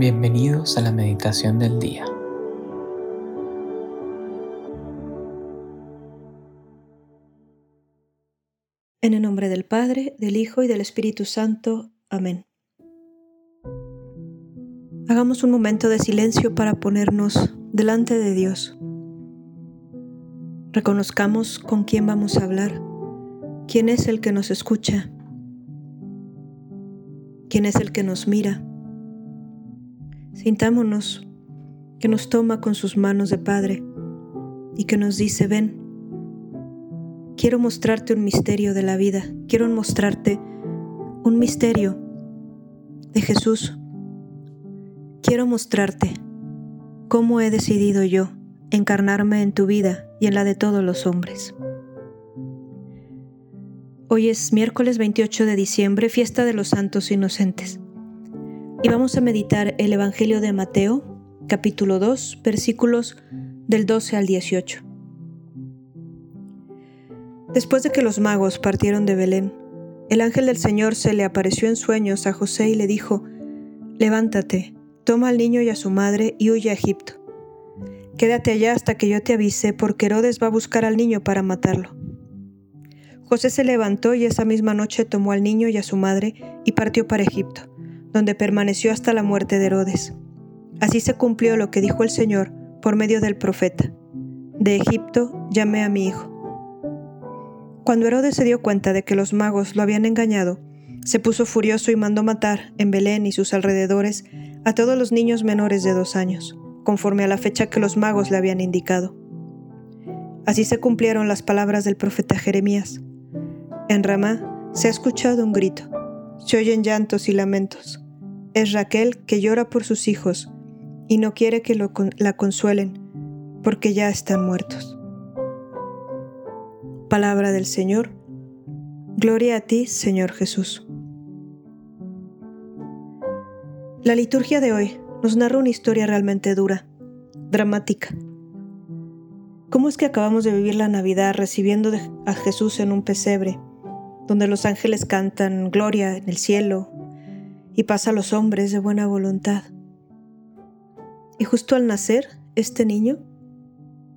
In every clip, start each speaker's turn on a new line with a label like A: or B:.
A: Bienvenidos a la meditación del día.
B: En el nombre del Padre, del Hijo y del Espíritu Santo. Amén. Hagamos un momento de silencio para ponernos delante de Dios. Reconozcamos con quién vamos a hablar, quién es el que nos escucha, quién es el que nos mira Sintámonos que nos toma con sus manos de Padre y que nos dice, ven, quiero mostrarte un misterio de la vida, quiero mostrarte un misterio de Jesús. Quiero mostrarte cómo he decidido yo encarnarme en tu vida y en la de todos los hombres. Hoy es miércoles 28 de diciembre, fiesta de los santos inocentes y vamos a meditar el Evangelio de Mateo, capítulo 2, versículos del 12 al 18. Después de que los magos partieron de Belén, el ángel del Señor se le apareció en sueños a José y le dijo, Levántate, toma al niño y a su madre y huye a Egipto. Quédate allá hasta que yo te avise, porque Herodes va a buscar al niño para matarlo. José se levantó y esa misma noche tomó al niño y a su madre y partió para Egipto donde permaneció hasta la muerte de Herodes. Así se cumplió lo que dijo el Señor por medio del profeta. De Egipto llamé a mi hijo. Cuando Herodes se dio cuenta de que los magos lo habían engañado, se puso furioso y mandó matar en Belén y sus alrededores a todos los niños menores de dos años, conforme a la fecha que los magos le habían indicado. Así se cumplieron las palabras del profeta Jeremías. En Ramá se ha escuchado un grito se oyen llantos y lamentos. Es Raquel que llora por sus hijos y no quiere que la consuelen porque ya están muertos. Palabra del Señor. Gloria a ti, Señor Jesús. La liturgia de hoy nos narra una historia realmente dura, dramática. ¿Cómo es que acabamos de vivir la Navidad recibiendo a Jesús en un pesebre? Donde los ángeles cantan gloria en el cielo y pasa a los hombres de buena voluntad. Y justo al nacer, este niño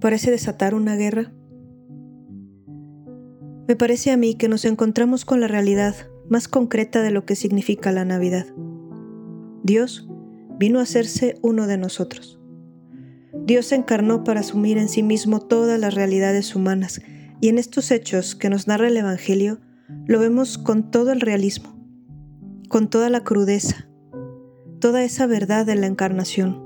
B: parece desatar una guerra. Me parece a mí que nos encontramos con la realidad más concreta de lo que significa la Navidad. Dios vino a hacerse uno de nosotros. Dios se encarnó para asumir en sí mismo todas las realidades humanas, y en estos hechos que nos narra el Evangelio lo vemos con todo el realismo, con toda la crudeza, toda esa verdad de la encarnación.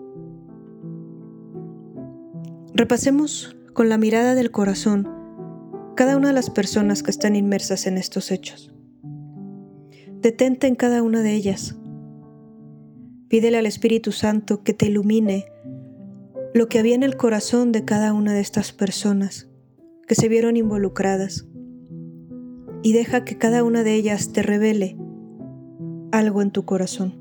B: Repasemos con la mirada del corazón cada una de las personas que están inmersas en estos hechos. Detente en cada una de ellas. Pídele al Espíritu Santo que te ilumine lo que había en el corazón de cada una de estas personas que se vieron involucradas y deja que cada una de ellas te revele algo en tu corazón.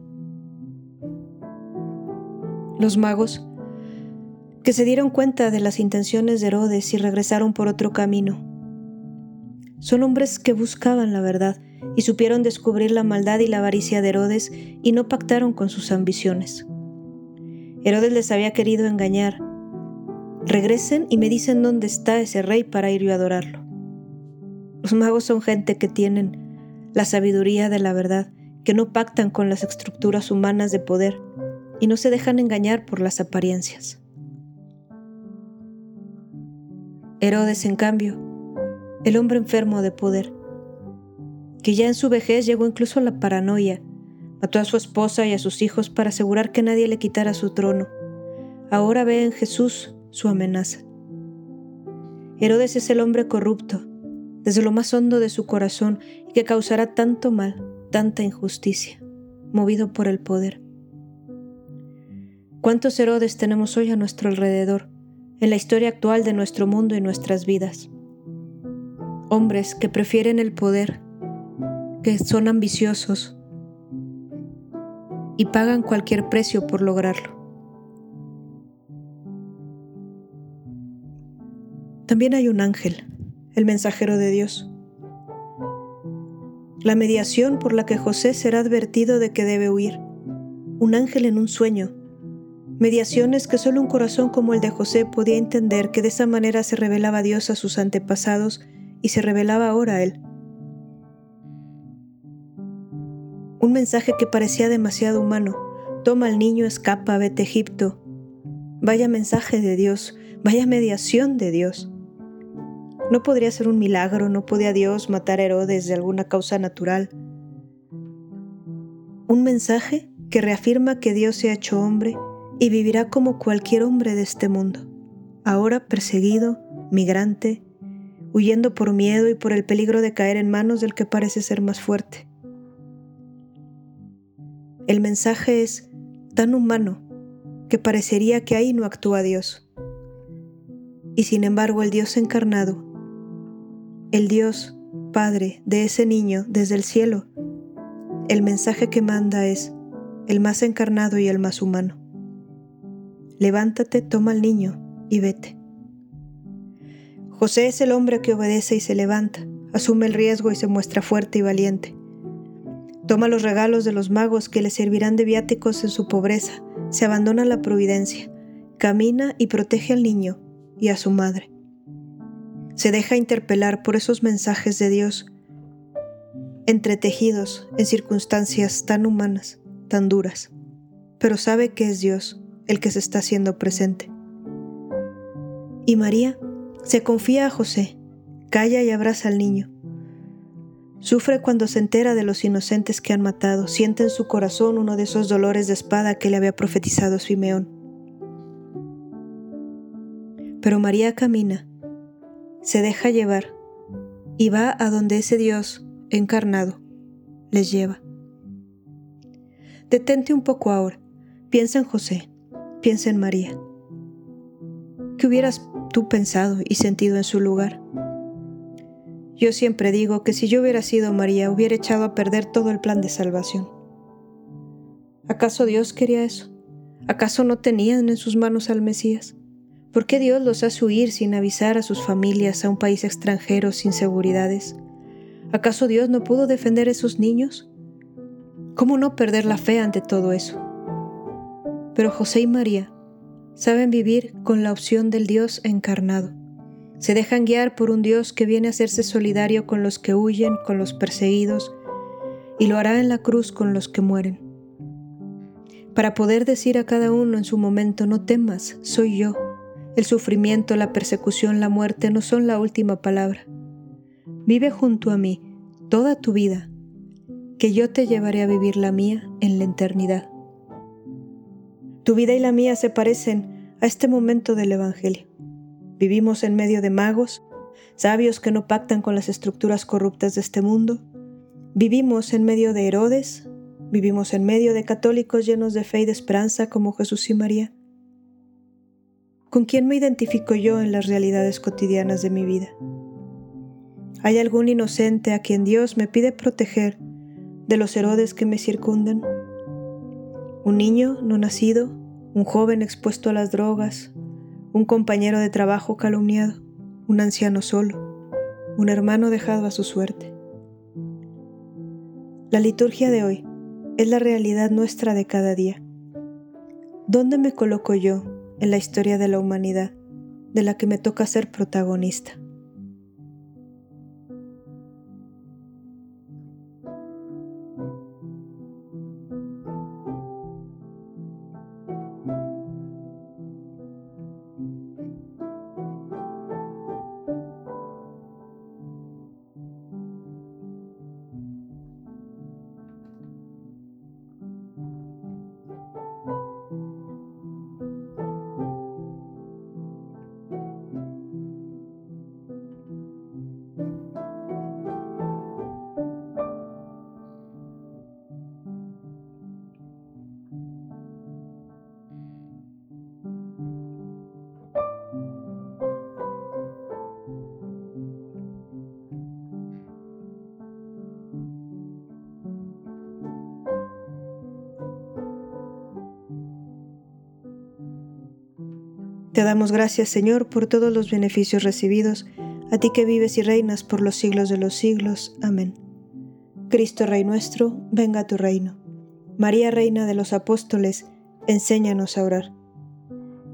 B: Los magos, que se dieron cuenta de las intenciones de Herodes y regresaron por otro camino, son hombres que buscaban la verdad y supieron descubrir la maldad y la avaricia de Herodes y no pactaron con sus ambiciones. Herodes les había querido engañar. Regresen y me dicen dónde está ese rey para ir yo a adorarlo. Los magos son gente que tienen la sabiduría de la verdad, que no pactan con las estructuras humanas de poder y no se dejan engañar por las apariencias. Herodes, en cambio, el hombre enfermo de poder, que ya en su vejez llegó incluso a la paranoia, mató a su esposa y a sus hijos para asegurar que nadie le quitara su trono. Ahora ve en Jesús su amenaza. Herodes es el hombre corrupto, desde lo más hondo de su corazón y que causará tanto mal, tanta injusticia, movido por el poder. ¿Cuántos Herodes tenemos hoy a nuestro alrededor, en la historia actual de nuestro mundo y nuestras vidas? Hombres que prefieren el poder, que son ambiciosos y pagan cualquier precio por lograrlo. También hay un ángel el mensajero de Dios. La mediación por la que José será advertido de que debe huir, un ángel en un sueño, mediaciones que solo un corazón como el de José podía entender que de esa manera se revelaba Dios a sus antepasados y se revelaba ahora a él. Un mensaje que parecía demasiado humano. Toma al niño, escapa, vete a Egipto. Vaya mensaje de Dios, vaya mediación de Dios. No podría ser un milagro, no podía Dios matar a Herodes de alguna causa natural. Un mensaje que reafirma que Dios se ha hecho hombre y vivirá como cualquier hombre de este mundo, ahora perseguido, migrante, huyendo por miedo y por el peligro de caer en manos del que parece ser más fuerte. El mensaje es tan humano que parecería que ahí no actúa Dios. Y sin embargo el Dios encarnado, el Dios Padre de ese niño desde el cielo, el mensaje que manda es el más encarnado y el más humano. Levántate, toma al niño y vete. José es el hombre que obedece y se levanta, asume el riesgo y se muestra fuerte y valiente. Toma los regalos de los magos que le servirán de viáticos en su pobreza, se abandona la providencia, camina y protege al niño y a su madre. Se deja interpelar por esos mensajes de Dios, entretejidos en circunstancias tan humanas, tan duras, pero sabe que es Dios el que se está haciendo presente. Y María se confía a José, calla y abraza al niño. Sufre cuando se entera de los inocentes que han matado, siente en su corazón uno de esos dolores de espada que le había profetizado Simeón. Pero María camina, se deja llevar y va a donde ese Dios encarnado les lleva. Detente un poco ahora, piensa en José, piensa en María. ¿Qué hubieras tú pensado y sentido en su lugar? Yo siempre digo que si yo hubiera sido María hubiera echado a perder todo el plan de salvación. ¿Acaso Dios quería eso? ¿Acaso no tenían en sus manos al Mesías? ¿Por qué Dios los hace huir sin avisar a sus familias a un país extranjero sin seguridades? ¿Acaso Dios no pudo defender a esos niños? ¿Cómo no perder la fe ante todo eso? Pero José y María saben vivir con la opción del Dios encarnado. Se dejan guiar por un Dios que viene a hacerse solidario con los que huyen, con los perseguidos, y lo hará en la cruz con los que mueren. Para poder decir a cada uno en su momento, no temas, soy yo. El sufrimiento, la persecución, la muerte no son la última palabra. Vive junto a mí toda tu vida, que yo te llevaré a vivir la mía en la eternidad. Tu vida y la mía se parecen a este momento del Evangelio. Vivimos en medio de magos, sabios que no pactan con las estructuras corruptas de este mundo. Vivimos en medio de Herodes, vivimos en medio de católicos llenos de fe y de esperanza como Jesús y María. ¿Con quién me identifico yo en las realidades cotidianas de mi vida? ¿Hay algún inocente a quien Dios me pide proteger de los Herodes que me circundan? Un niño no nacido, un joven expuesto a las drogas, un compañero de trabajo calumniado, un anciano solo, un hermano dejado a su suerte. La liturgia de hoy es la realidad nuestra de cada día. ¿Dónde me coloco yo en la historia de la humanidad de la que me toca ser protagonista? Te damos gracias, Señor, por todos los beneficios recibidos, a ti que vives y reinas por los siglos de los siglos. Amén. Cristo Rey nuestro, venga a tu reino. María Reina de los Apóstoles, enséñanos a orar.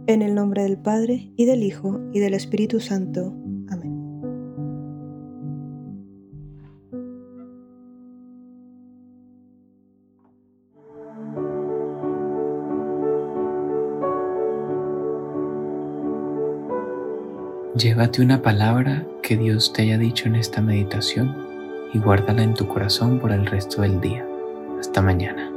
B: En el nombre del Padre, y del Hijo, y del Espíritu Santo.
A: Llévate una palabra que Dios te haya dicho en esta meditación y guárdala en tu corazón por el resto del día. Hasta mañana.